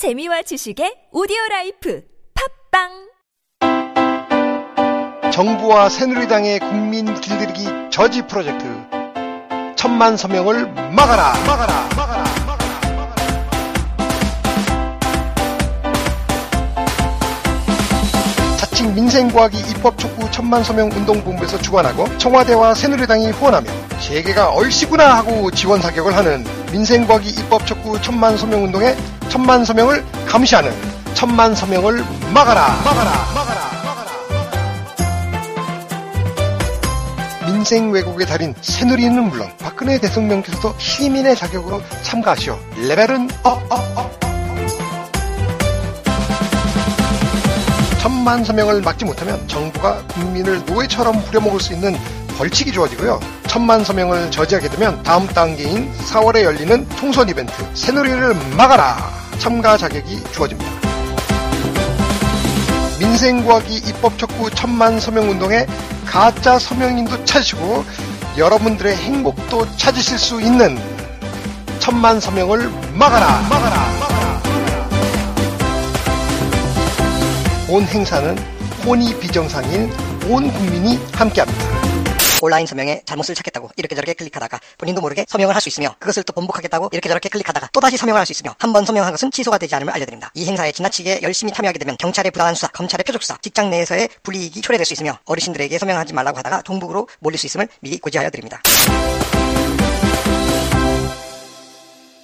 재미와 지식의 오디오 life 팟빵! 정부와 새누리당의 국민 길들이기 저지 프로젝트. 천만 서명을 막아라! 막아라! 막아라! 자칭 민생구하기 입법 촉구 천만 서명 운동본부에서 주관하고 청와대와 새누리당이 후원하며 세계가 얼씨구나 하고 지원 사격을 하는 민생구하기 입법 촉구 천만 서명 운동의 천만 서명을 감시하는 천만 서명을 막아라 막아라 막아라 민생 왜곡의 달인 새누리는 물론 박근혜 대통령께서도 시민의 자격으로 참가하시오. 레벨은 up, up, up. 천만 서명을 막지 못하면 정부가 국민을 노예처럼 부려먹을 수 있는 벌칙이 주어지고요. 천만 서명을 저지하게 되면 다음 단계인 4월에 열리는 총선 이벤트 새누리를 막아라 참가 자격이 주어집니다. 민생과학이 입법 촉구 천만 서명 운동에 가짜 서명인도 찾으시고 여러분들의 행복도 찾으실 수 있는 천만 서명을 막아라 막아라 막아라 온 행사는 혼이 비정상인 온 국민이 함께합니다. 온라인 서명에 잘못을 찾겠다고 이렇게 저렇게 클릭하다가 본인도 모르게 서명을 할 수 있으며 그것을 또 번복하겠다고 이렇게 저렇게 클릭하다가 또다시 서명을 할 수 있으며 한 번 서명한 것은 취소가 되지 않음을 알려드립니다. 이 행사에 지나치게 열심히 참여하게 되면 경찰의 부당한 수사, 검찰의 표적 수사, 직장 내에서의 불이익이 초래될 수 있으며 어르신들에게 서명하지 말라고 하다가 종북으로 몰릴 수 있음을 미리 고지하여 드립니다.